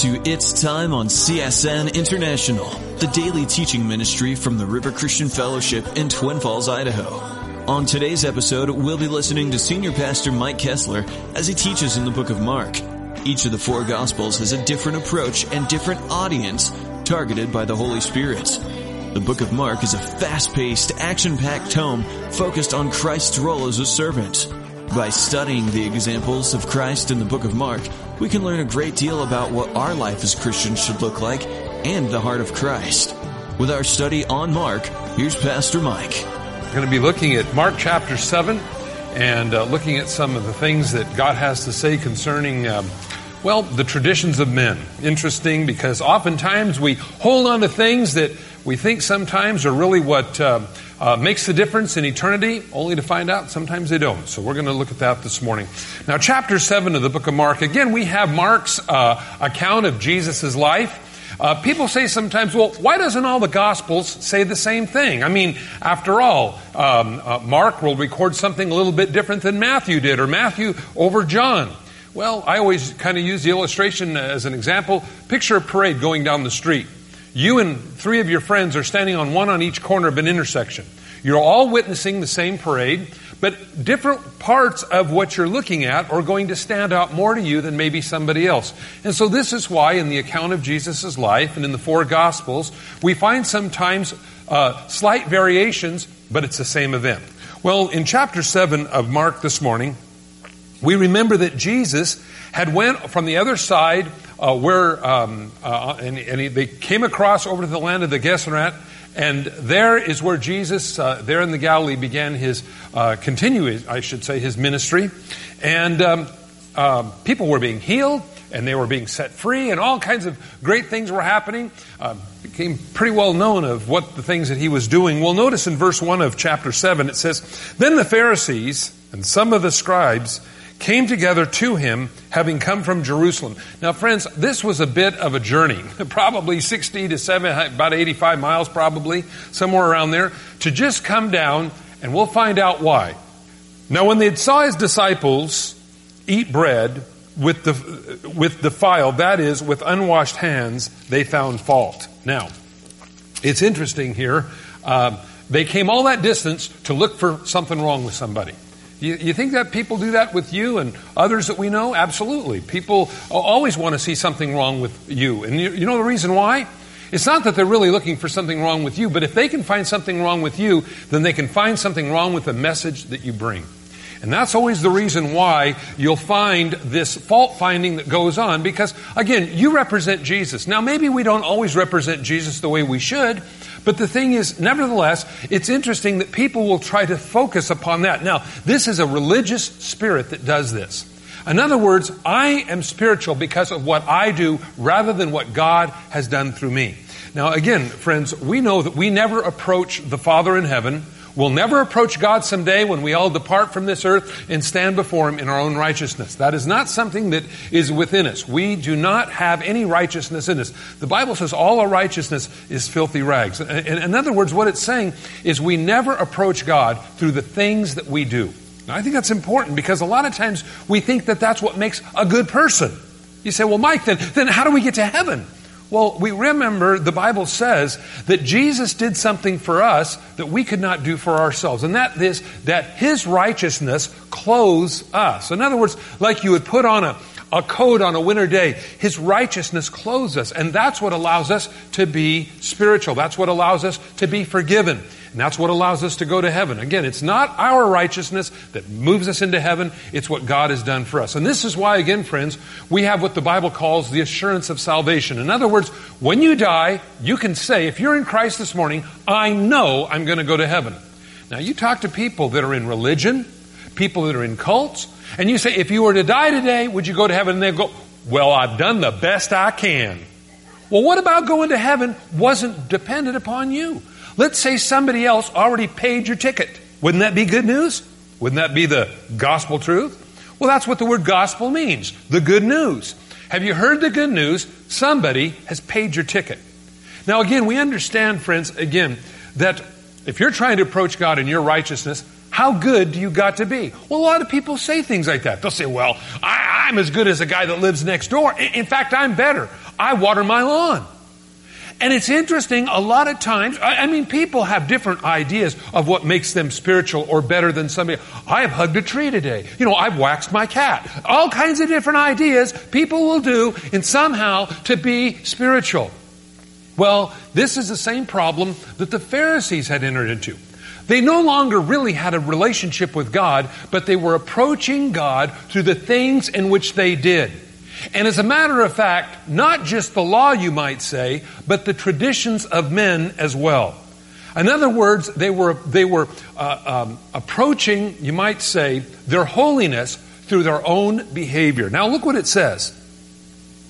To It's Time on CSN International, the daily teaching ministry from the River Christian Fellowship in Twin Falls, Idaho. On today's episode, we'll be listening to Senior Pastor Mike Kessler as he teaches in the book of Mark. Each of the four Gospels has a different approach and different audience targeted by the Holy Spirit. The book of Mark is a fast-paced, action-packed tome focused on Christ's role as a servant. By studying the examples of Christ in the book of Mark, we can learn a great deal about what our life as Christians should look like and the heart of Christ. With our study on Mark, here's Pastor Mike. We're going to be looking at Mark chapter 7 and uh, looking at some of the things that God has to say concerning, um, well, the traditions of men. Interesting because oftentimes we hold on to things that we think sometimes are really what. Uh, uh, makes the difference in eternity, only to find out sometimes they don't. So we're going to look at that this morning. Now, chapter 7 of the book of Mark. Again, we have Mark's uh, account of Jesus' life. Uh, people say sometimes, well, why doesn't all the Gospels say the same thing? I mean, after all, um, uh, Mark will record something a little bit different than Matthew did, or Matthew over John. Well, I always kind of use the illustration as an example. Picture a parade going down the street. You and three of your friends are standing on one on each corner of an intersection. You're all witnessing the same parade, but different parts of what you're looking at are going to stand out more to you than maybe somebody else. And so this is why in the account of Jesus' life and in the four Gospels, we find sometimes uh, slight variations, but it's the same event. Well, in chapter 7 of Mark this morning, we remember that Jesus had went from the other side uh, where um, uh, and, and he, they came across over to the land of the Gennesaret, and there is where Jesus, uh, there in the Galilee, began his uh, continue, I should say, his ministry, and um, um, people were being healed. And they were being set free, and all kinds of great things were happening. Uh, became pretty well known of what the things that he was doing. Well, notice in verse 1 of chapter 7, it says, Then the Pharisees and some of the scribes came together to him, having come from Jerusalem. Now, friends, this was a bit of a journey, probably 60 to 7, about 85 miles, probably, somewhere around there, to just come down, and we'll find out why. Now, when they saw his disciples eat bread with the with defiled, that is, with unwashed hands, they found fault. Now, it's interesting here. Uh, they came all that distance to look for something wrong with somebody. You, you, think that people do that with you and others that we know? Absolutely. People always want to see something wrong with you. And you, you know the reason why? It's not that they're really looking for something wrong with you, but if they can find something wrong with you, then they can find something wrong with the message that you bring. And that's always the reason why you'll find this fault finding that goes on because, again, you represent Jesus. Now, maybe we don't always represent Jesus the way we should, but the thing is, nevertheless, it's interesting that people will try to focus upon that. Now, this is a religious spirit that does this. In other words, I am spiritual because of what I do rather than what God has done through me. Now, again, friends, we know that we never approach the Father in heaven We'll never approach God someday when we all depart from this earth and stand before Him in our own righteousness. That is not something that is within us. We do not have any righteousness in us. The Bible says all our righteousness is filthy rags. In other words, what it's saying is we never approach God through the things that we do. Now, I think that's important because a lot of times we think that that's what makes a good person. You say, well, Mike, then, then how do we get to heaven? Well, we remember the Bible says that Jesus did something for us that we could not do for ourselves. And that is that his righteousness clothes us. In other words, like you would put on a, a coat on a winter day, his righteousness clothes us. And that's what allows us to be spiritual. That's what allows us to be forgiven. And that's what allows us to go to heaven. Again, it's not our righteousness that moves us into heaven, it's what God has done for us. And this is why, again, friends, we have what the Bible calls the assurance of salvation. In other words, when you die, you can say, if you're in Christ this morning, I know I'm going to go to heaven. Now, you talk to people that are in religion, people that are in cults, and you say, if you were to die today, would you go to heaven? And they go, well, I've done the best I can. Well, what about going to heaven wasn't dependent upon you? Let's say somebody else already paid your ticket. Wouldn't that be good news? Wouldn't that be the gospel truth? Well, that's what the word gospel means the good news. Have you heard the good news? Somebody has paid your ticket. Now, again, we understand, friends, again, that if you're trying to approach God in your righteousness, how good do you got to be? Well, a lot of people say things like that. They'll say, well, I, I'm as good as a guy that lives next door. In fact, I'm better. I water my lawn. And it's interesting, a lot of times, I, mean, people have different ideas of what makes them spiritual or better than somebody. I have hugged a tree today. You know, I've waxed my cat. All kinds of different ideas people will do and somehow to be spiritual. Well, this is the same problem that the Pharisees had entered into. They no longer really had a relationship with God, but they were approaching God through the things in which they did. And as a matter of fact, not just the law, you might say, but the traditions of men as well. In other words, they were, they were uh, um, approaching, you might say, their holiness through their own behavior. Now look what it says.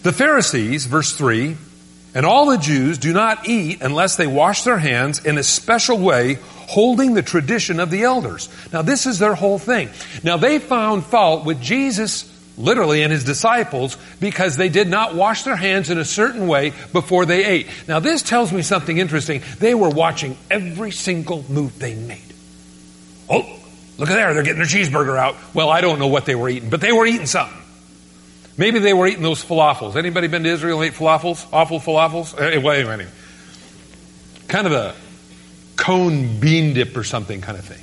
The Pharisees, verse 3, and all the Jews do not eat unless they wash their hands in a special way, holding the tradition of the elders. Now this is their whole thing. Now they found fault with Jesus literally and his disciples because they did not wash their hands in a certain way before they ate. Now this tells me something interesting. They were watching every single move they made. Oh, look at there, they're getting their cheeseburger out. Well, I don't know what they were eating, but they were eating something. Maybe they were eating those falafels. Anybody been to Israel and ate falafels? Awful falafels? Eh, eh, anyway, anyway. Kind of a cone bean dip or something kind of thing.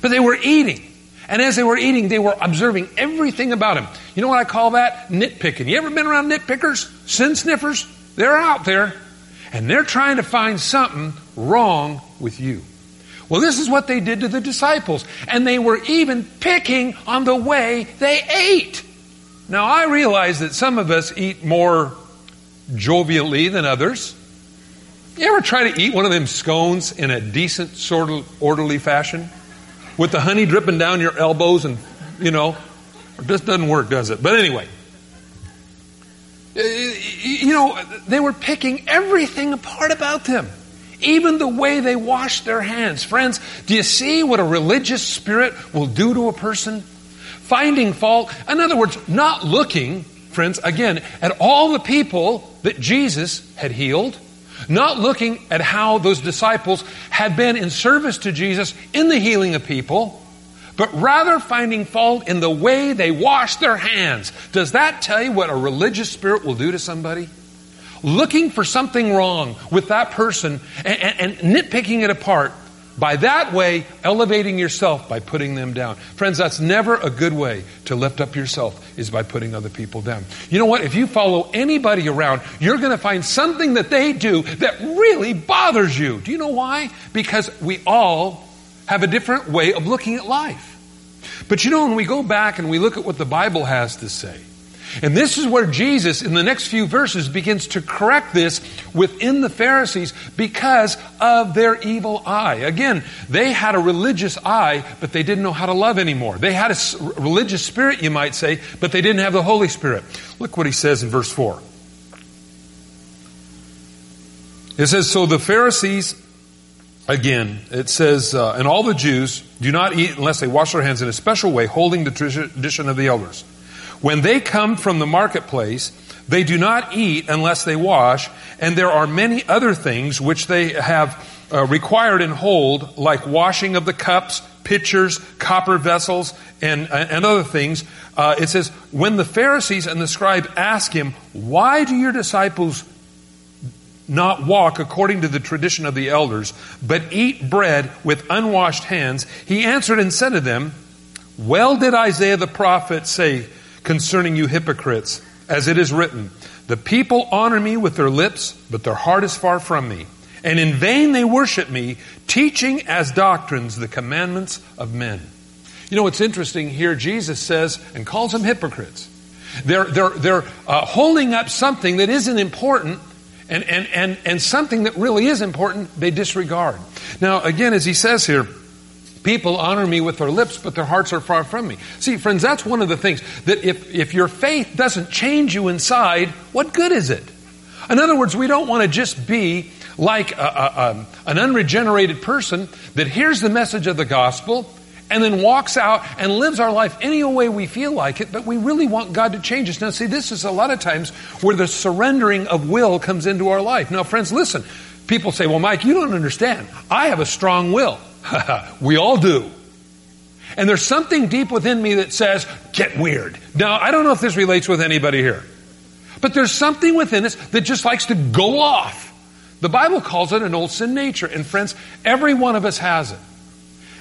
But they were eating. And as they were eating, they were observing everything about him. You know what I call that? Nitpicking. You ever been around nitpickers? Sin sniffers? They're out there. And they're trying to find something wrong with you. Well, this is what they did to the disciples. And they were even picking on the way they ate. Now, I realize that some of us eat more jovially than others. You ever try to eat one of them scones in a decent, sort of orderly fashion? With the honey dripping down your elbows and, you know, this doesn't work, does it? But anyway, uh, you know, they were picking everything apart about them. Even the way they washed their hands. Friends, do you see what a religious spirit will do to a person? Finding fault. In other words, not looking, friends, again, at all the people that Jesus had healed not looking at how those disciples had been in service to Jesus in the healing of people, but rather finding fault in the way they wash their hands. Does that tell you what a religious spirit will do to somebody? Looking for something wrong with that person and, and, and nitpicking it apart by that way, elevating yourself by putting them down. Friends, that's never a good way to lift up yourself, is by putting other people down. You know what? If you follow anybody around, you're going to find something that they do that really bothers you. Do you know why? Because we all have a different way of looking at life. But you know, when we go back and we look at what the Bible has to say, and this is where Jesus, in the next few verses, begins to correct this within the Pharisees because of their evil eye. Again, they had a religious eye, but they didn't know how to love anymore. They had a religious spirit, you might say, but they didn't have the Holy Spirit. Look what he says in verse 4. It says, So the Pharisees, again, it says, uh, and all the Jews do not eat unless they wash their hands in a special way, holding the tradition of the elders. When they come from the marketplace, they do not eat unless they wash, and there are many other things which they have uh, required and hold, like washing of the cups, pitchers, copper vessels, and, and other things. Uh, it says, when the Pharisees and the scribe ask him, why do your disciples not walk according to the tradition of the elders, but eat bread with unwashed hands? He answered and said to them, well did Isaiah the prophet say, concerning you hypocrites, as it is written, The people honor me with their lips, but their heart is far from me. And in vain they worship me, teaching as doctrines the commandments of men. You know what's interesting here? Jesus says and calls them hypocrites. They're, they're, they're uh, holding up something that isn't important and, and, and, and something that really is important, they disregard. Now, again, as he says here, People honor me with their lips, but their hearts are far from me. See, friends, that's one of the things that if, if your faith doesn't change you inside, what good is it? In other words, we don't want to just be like a, a, a, an unregenerated person that hears the message of the gospel and then walks out and lives our life any way we feel like it, but we really want God to change us. Now, see, this is a lot of times where the surrendering of will comes into our life. Now, friends, listen. People say, well, Mike, you don't understand. I have a strong will. we all do. And there's something deep within me that says, get weird. Now, I don't know if this relates with anybody here. But there's something within us that just likes to go off. The Bible calls it an old sin nature. And friends, every one of us has it.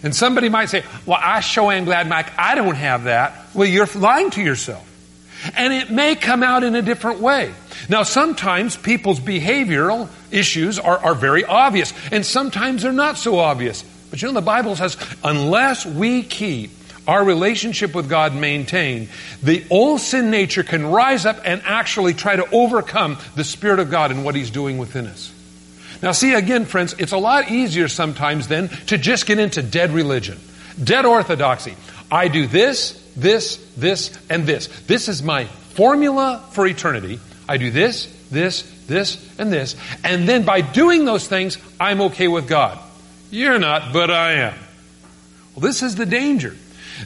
And somebody might say, well, I sure am glad, Mike, I don't have that. Well, you're lying to yourself. And it may come out in a different way. Now, sometimes people's behavioral issues are, are very obvious, and sometimes they're not so obvious. But you know, the Bible says, unless we keep our relationship with God maintained, the old sin nature can rise up and actually try to overcome the Spirit of God and what He's doing within us. Now, see, again, friends, it's a lot easier sometimes then to just get into dead religion, dead orthodoxy. I do this, this, this, and this. This is my formula for eternity. I do this, this, this, and this. And then by doing those things, I'm okay with God. You're not, but I am. Well, this is the danger.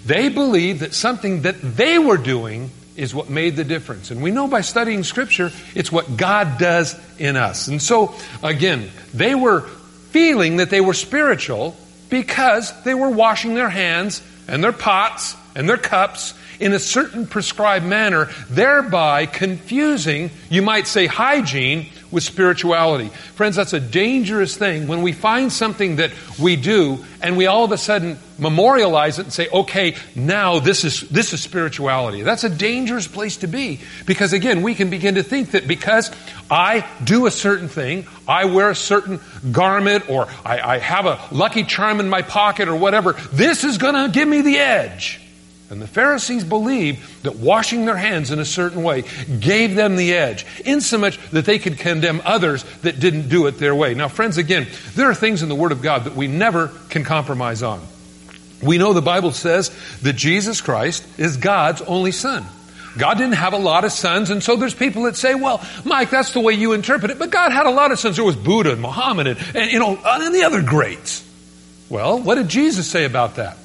They believe that something that they were doing is what made the difference. And we know by studying Scripture, it's what God does in us. And so, again, they were feeling that they were spiritual because they were washing their hands and their pots and their cups in a certain prescribed manner, thereby confusing, you might say, hygiene with spirituality. Friends, that's a dangerous thing when we find something that we do and we all of a sudden memorialize it and say, okay, now this is, this is spirituality. That's a dangerous place to be because again, we can begin to think that because I do a certain thing, I wear a certain garment or I, I have a lucky charm in my pocket or whatever, this is going to give me the edge. And the Pharisees believed that washing their hands in a certain way gave them the edge, insomuch that they could condemn others that didn't do it their way. Now, friends, again, there are things in the Word of God that we never can compromise on. We know the Bible says that Jesus Christ is God's only Son. God didn't have a lot of sons, and so there's people that say, well, Mike, that's the way you interpret it, but God had a lot of sons. There was Buddha and Muhammad and, and you know, and the other greats. Well, what did Jesus say about that?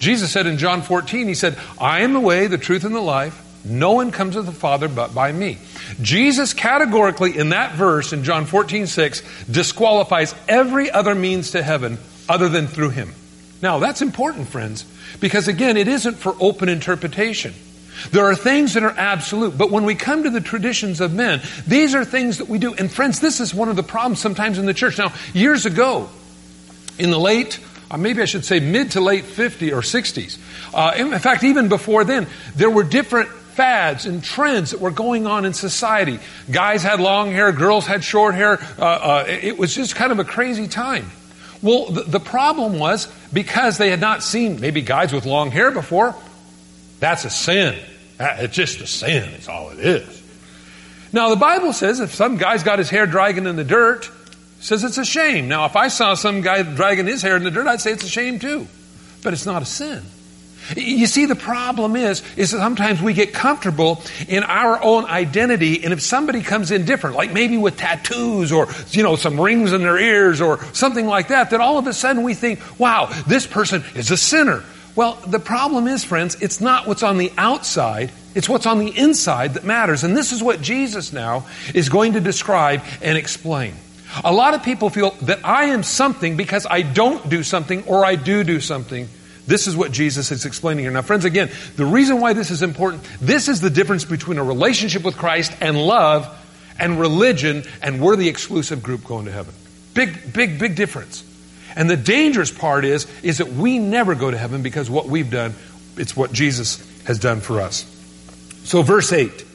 Jesus said in John 14, He said, I am the way, the truth, and the life. No one comes to the Father but by me. Jesus categorically in that verse in John 14, 6 disqualifies every other means to heaven other than through Him. Now that's important, friends, because again, it isn't for open interpretation. There are things that are absolute, but when we come to the traditions of men, these are things that we do. And friends, this is one of the problems sometimes in the church. Now, years ago, in the late uh, maybe I should say mid to late 50s or 60s. Uh, in fact, even before then, there were different fads and trends that were going on in society. Guys had long hair, girls had short hair. Uh, uh, it was just kind of a crazy time. Well, the, the problem was because they had not seen maybe guys with long hair before, that's a sin. It's just a sin, is all it is. Now, the Bible says if some guy's got his hair dragging in the dirt, says it's a shame. Now, if I saw some guy dragging his hair in the dirt, I'd say it's a shame too. But it's not a sin. You see, the problem is, is that sometimes we get comfortable in our own identity, and if somebody comes in different, like maybe with tattoos or, you know, some rings in their ears or something like that, then all of a sudden we think, wow, this person is a sinner. Well, the problem is, friends, it's not what's on the outside, it's what's on the inside that matters. And this is what Jesus now is going to describe and explain. A lot of people feel that I am something because I don't do something or I do do something. This is what Jesus is explaining here. Now, friends, again, the reason why this is important, this is the difference between a relationship with Christ and love and religion, and we're the exclusive group going to heaven. Big, big, big difference. And the dangerous part is, is that we never go to heaven because what we've done, it's what Jesus has done for us. So, verse 8.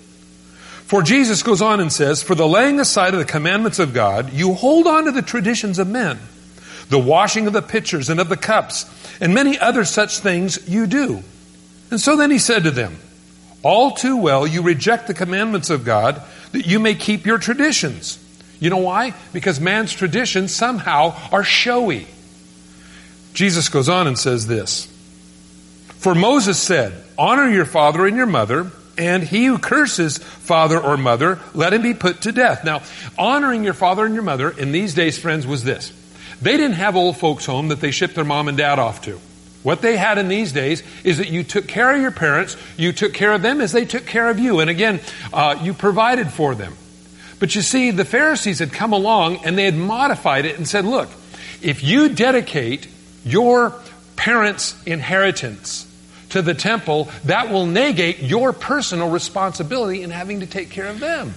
For Jesus goes on and says, For the laying aside of the commandments of God, you hold on to the traditions of men, the washing of the pitchers and of the cups, and many other such things you do. And so then he said to them, All too well you reject the commandments of God that you may keep your traditions. You know why? Because man's traditions somehow are showy. Jesus goes on and says this For Moses said, Honor your father and your mother and he who curses father or mother, let him be put to death. Now, honoring your father and your mother in these days, friends, was this. They didn't have old folks home that they shipped their mom and dad off to. What they had in these days is that you took care of your parents, you took care of them as they took care of you, and again, uh, you provided for them. But you see, the Pharisees had come along and they had modified it and said, look, if you dedicate your parents' inheritance to the temple, that will negate your personal responsibility in having to take care of them.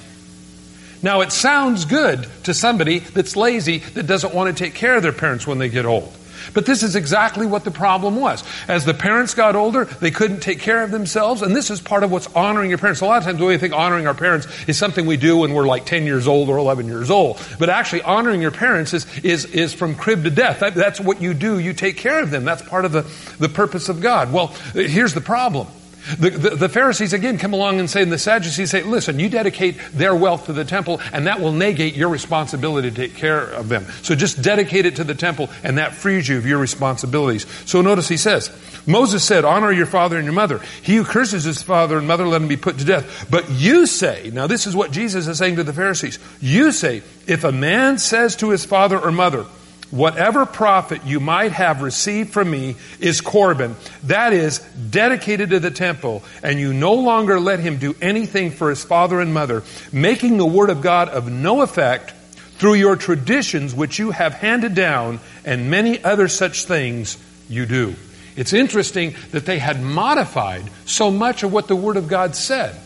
Now, it sounds good to somebody that's lazy that doesn't want to take care of their parents when they get old. But this is exactly what the problem was. As the parents got older, they couldn't take care of themselves, and this is part of what's honoring your parents. A lot of times we think honoring our parents is something we do when we're like 10 years old or 11 years old. But actually, honoring your parents is, is, is from crib to death. That, that's what you do. You take care of them. That's part of the, the purpose of God. Well, here's the problem. The, the, the, Pharisees again come along and say, and the Sadducees say, listen, you dedicate their wealth to the temple, and that will negate your responsibility to take care of them. So just dedicate it to the temple, and that frees you of your responsibilities. So notice he says, Moses said, honor your father and your mother. He who curses his father and mother, let him be put to death. But you say, now this is what Jesus is saying to the Pharisees, you say, if a man says to his father or mother, Whatever profit you might have received from me is Corban. That is dedicated to the temple, and you no longer let him do anything for his father and mother, making the word of God of no effect through your traditions which you have handed down, and many other such things you do. It's interesting that they had modified so much of what the word of God said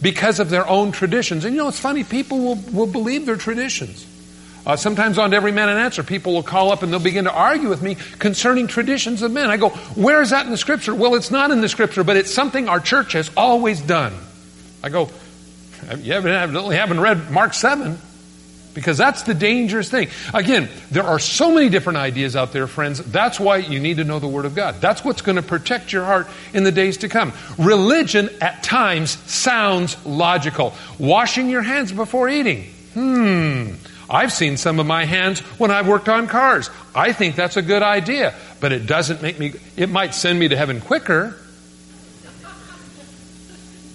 because of their own traditions. And you know, it's funny, people will, will believe their traditions. Uh, sometimes on Every Man an Answer, people will call up and they'll begin to argue with me concerning traditions of men. I go, where is that in the scripture? Well, it's not in the scripture, but it's something our church has always done. I go, you evidently haven't read Mark 7 because that's the dangerous thing. Again, there are so many different ideas out there, friends. That's why you need to know the Word of God. That's what's going to protect your heart in the days to come. Religion at times sounds logical. Washing your hands before eating. Hmm. I've seen some of my hands when I've worked on cars. I think that's a good idea, but it doesn't make me, it might send me to heaven quicker,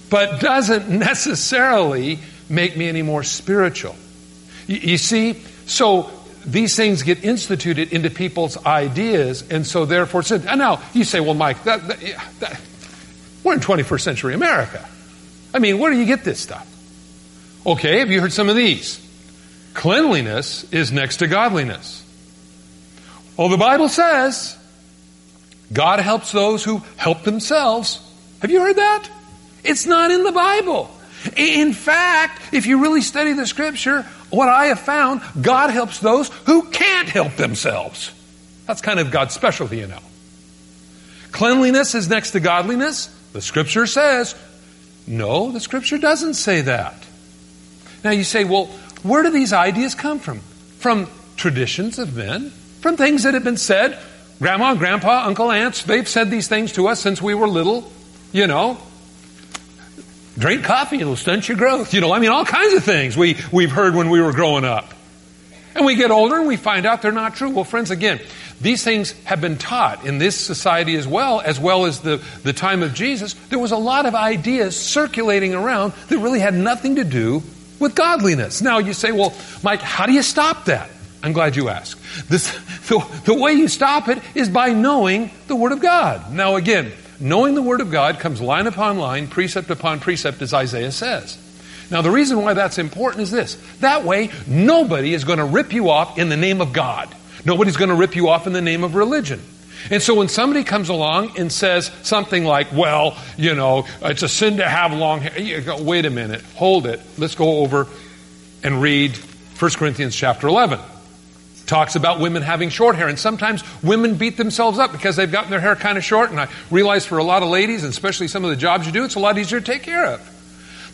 but doesn't necessarily make me any more spiritual. You, you see, so these things get instituted into people's ideas, and so therefore, and now you say, well, Mike, that, that, that, we're in 21st century America. I mean, where do you get this stuff? Okay, have you heard some of these? Cleanliness is next to godliness. Well, the Bible says God helps those who help themselves. Have you heard that? It's not in the Bible. In fact, if you really study the scripture, what I have found, God helps those who can't help themselves. That's kind of God's specialty, you know. Cleanliness is next to godliness. The scripture says, no, the scripture doesn't say that. Now you say, well, where do these ideas come from? From traditions of men, from things that have been said. Grandma, grandpa, uncle, aunts, they've said these things to us since we were little. You know, drink coffee, it'll stunt your growth. You know, I mean, all kinds of things we, we've heard when we were growing up. And we get older and we find out they're not true. Well, friends, again, these things have been taught in this society as well, as well as the, the time of Jesus. There was a lot of ideas circulating around that really had nothing to do with godliness. Now you say, well, Mike, how do you stop that? I'm glad you asked. This, the, the way you stop it is by knowing the Word of God. Now again, knowing the Word of God comes line upon line, precept upon precept, as Isaiah says. Now the reason why that's important is this. That way, nobody is going to rip you off in the name of God. Nobody's going to rip you off in the name of religion. And so when somebody comes along and says something like, well, you know, it's a sin to have long hair, you go, wait a minute, hold it. Let's go over and read 1 Corinthians chapter 11. Talks about women having short hair, and sometimes women beat themselves up because they've gotten their hair kind of short. And I realize for a lot of ladies, and especially some of the jobs you do, it's a lot easier to take care of.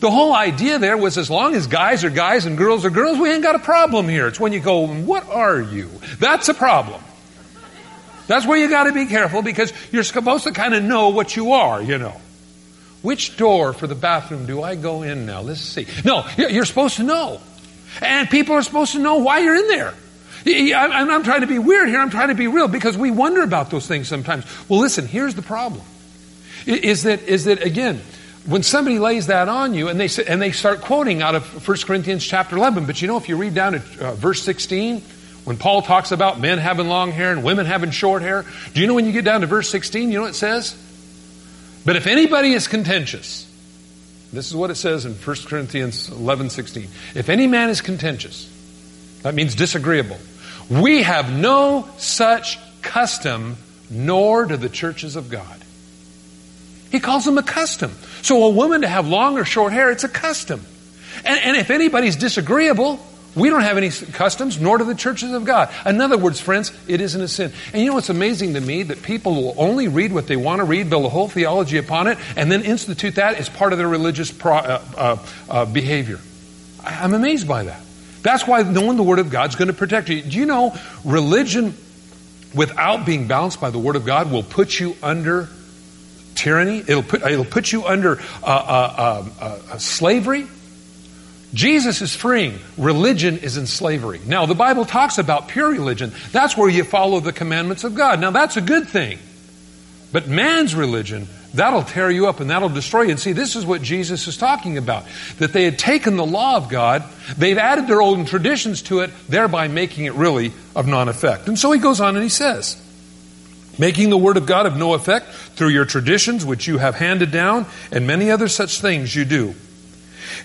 The whole idea there was as long as guys are guys and girls are girls, we ain't got a problem here. It's when you go, what are you? That's a problem. That's where you got to be careful because you're supposed to kind of know what you are, you know. Which door for the bathroom do I go in now? Let's see. No, you're supposed to know. And people are supposed to know why you're in there. I'm trying to be weird here. I'm trying to be real because we wonder about those things sometimes. Well, listen, here's the problem. Is that, is that again, when somebody lays that on you and they, and they start quoting out of 1 Corinthians chapter 11, but you know, if you read down to uh, verse 16, when Paul talks about men having long hair and women having short hair, do you know when you get down to verse 16, you know what it says? But if anybody is contentious, this is what it says in 1 Corinthians 11 16. If any man is contentious, that means disagreeable. We have no such custom nor do the churches of God. He calls them a custom. So a woman to have long or short hair, it's a custom. And, and if anybody's disagreeable, we don't have any customs, nor do the churches of God. In other words, friends, it isn't a sin. And you know what's amazing to me? That people will only read what they want to read, build a whole theology upon it, and then institute that as part of their religious pro, uh, uh, uh, behavior. I, I'm amazed by that. That's why knowing the Word of God is going to protect you. Do you know religion without being balanced by the Word of God will put you under tyranny? It'll put, it'll put you under uh, uh, uh, slavery Jesus is freeing. Religion is in slavery. Now, the Bible talks about pure religion. That's where you follow the commandments of God. Now, that's a good thing. But man's religion, that'll tear you up and that'll destroy you. And see, this is what Jesus is talking about. That they had taken the law of God, they've added their own traditions to it, thereby making it really of non effect. And so he goes on and he says, making the word of God of no effect through your traditions which you have handed down, and many other such things you do.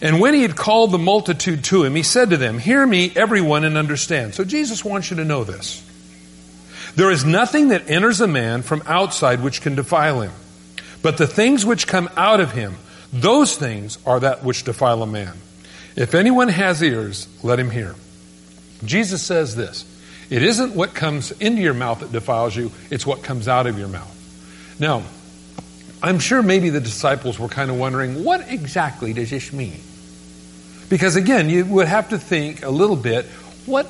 And when he had called the multitude to him, he said to them, Hear me, everyone, and understand. So Jesus wants you to know this. There is nothing that enters a man from outside which can defile him. But the things which come out of him, those things are that which defile a man. If anyone has ears, let him hear. Jesus says this It isn't what comes into your mouth that defiles you, it's what comes out of your mouth. Now, I'm sure maybe the disciples were kind of wondering, what exactly does this mean? Because again, you would have to think a little bit, what,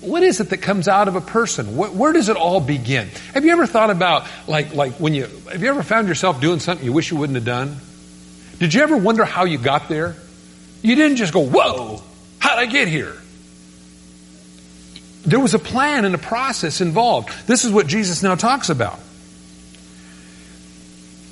what is it that comes out of a person? Where, where does it all begin? Have you ever thought about, like, like when you, have you ever found yourself doing something you wish you wouldn't have done? Did you ever wonder how you got there? You didn't just go, whoa, how'd I get here? There was a plan and a process involved. This is what Jesus now talks about.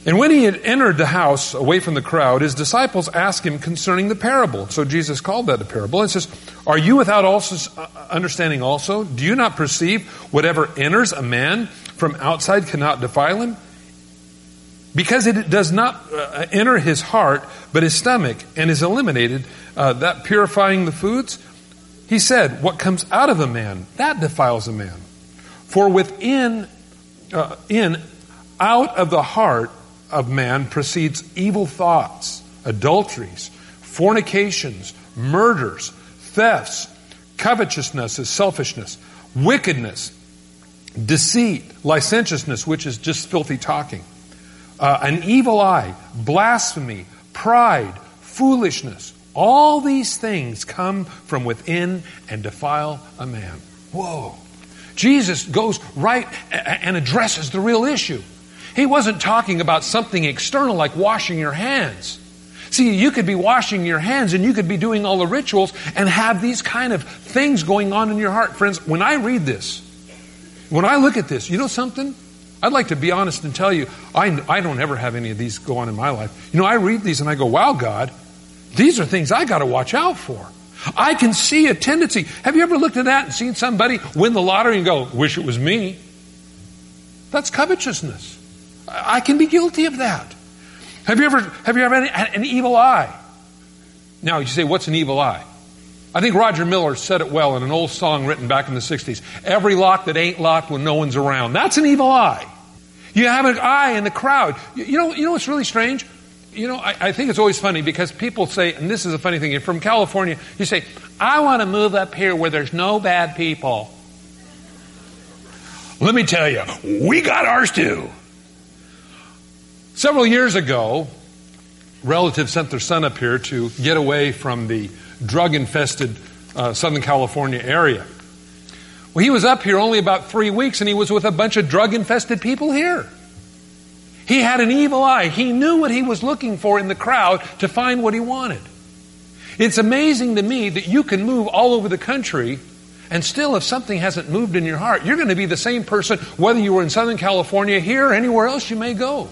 And when he had entered the house away from the crowd, his disciples asked him concerning the parable. So Jesus called that a parable and says, Are you without also uh, understanding also? Do you not perceive whatever enters a man from outside cannot defile him? Because it does not uh, enter his heart, but his stomach, and is eliminated, uh, that purifying the foods. He said, What comes out of a man, that defiles a man. For within, uh, in, out of the heart, of man proceeds evil thoughts, adulteries, fornications, murders, thefts, covetousness is selfishness, wickedness, deceit, licentiousness, which is just filthy talking, uh, an evil eye, blasphemy, pride, foolishness. All these things come from within and defile a man. Whoa. Jesus goes right and addresses the real issue. He wasn't talking about something external like washing your hands. See, you could be washing your hands and you could be doing all the rituals and have these kind of things going on in your heart. Friends, when I read this, when I look at this, you know something? I'd like to be honest and tell you, I, I don't ever have any of these go on in my life. You know, I read these and I go, wow, God, these are things I got to watch out for. I can see a tendency. Have you ever looked at that and seen somebody win the lottery and go, wish it was me? That's covetousness. I can be guilty of that. Have you ever, have you ever had an evil eye? Now you say, what's an evil eye? I think Roger Miller said it well in an old song written back in the 60s. Every lock that ain't locked when no one's around. That's an evil eye. You have an eye in the crowd. You know, you know what's really strange? You know, I, I think it's always funny because people say, and this is a funny thing, you're from California, you say, I want to move up here where there's no bad people. Let me tell you, we got ours too. Several years ago, relatives sent their son up here to get away from the drug infested uh, Southern California area. Well, he was up here only about three weeks and he was with a bunch of drug infested people here. He had an evil eye. He knew what he was looking for in the crowd to find what he wanted. It's amazing to me that you can move all over the country and still, if something hasn't moved in your heart, you're going to be the same person whether you were in Southern California, here, or anywhere else you may go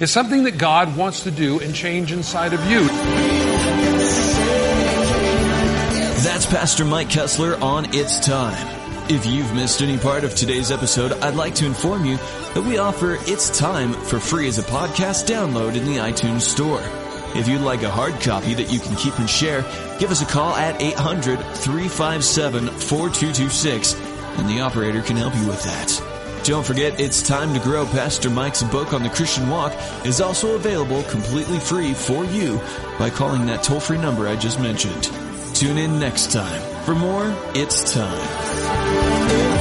is something that God wants to do and change inside of you. That's Pastor Mike Kessler on It's Time. If you've missed any part of today's episode, I'd like to inform you that we offer It's Time for free as a podcast download in the iTunes Store. If you'd like a hard copy that you can keep and share, give us a call at 800 357 4226 and the operator can help you with that. Don't forget, It's Time to Grow Pastor Mike's book on the Christian walk is also available completely free for you by calling that toll-free number I just mentioned. Tune in next time for more It's Time.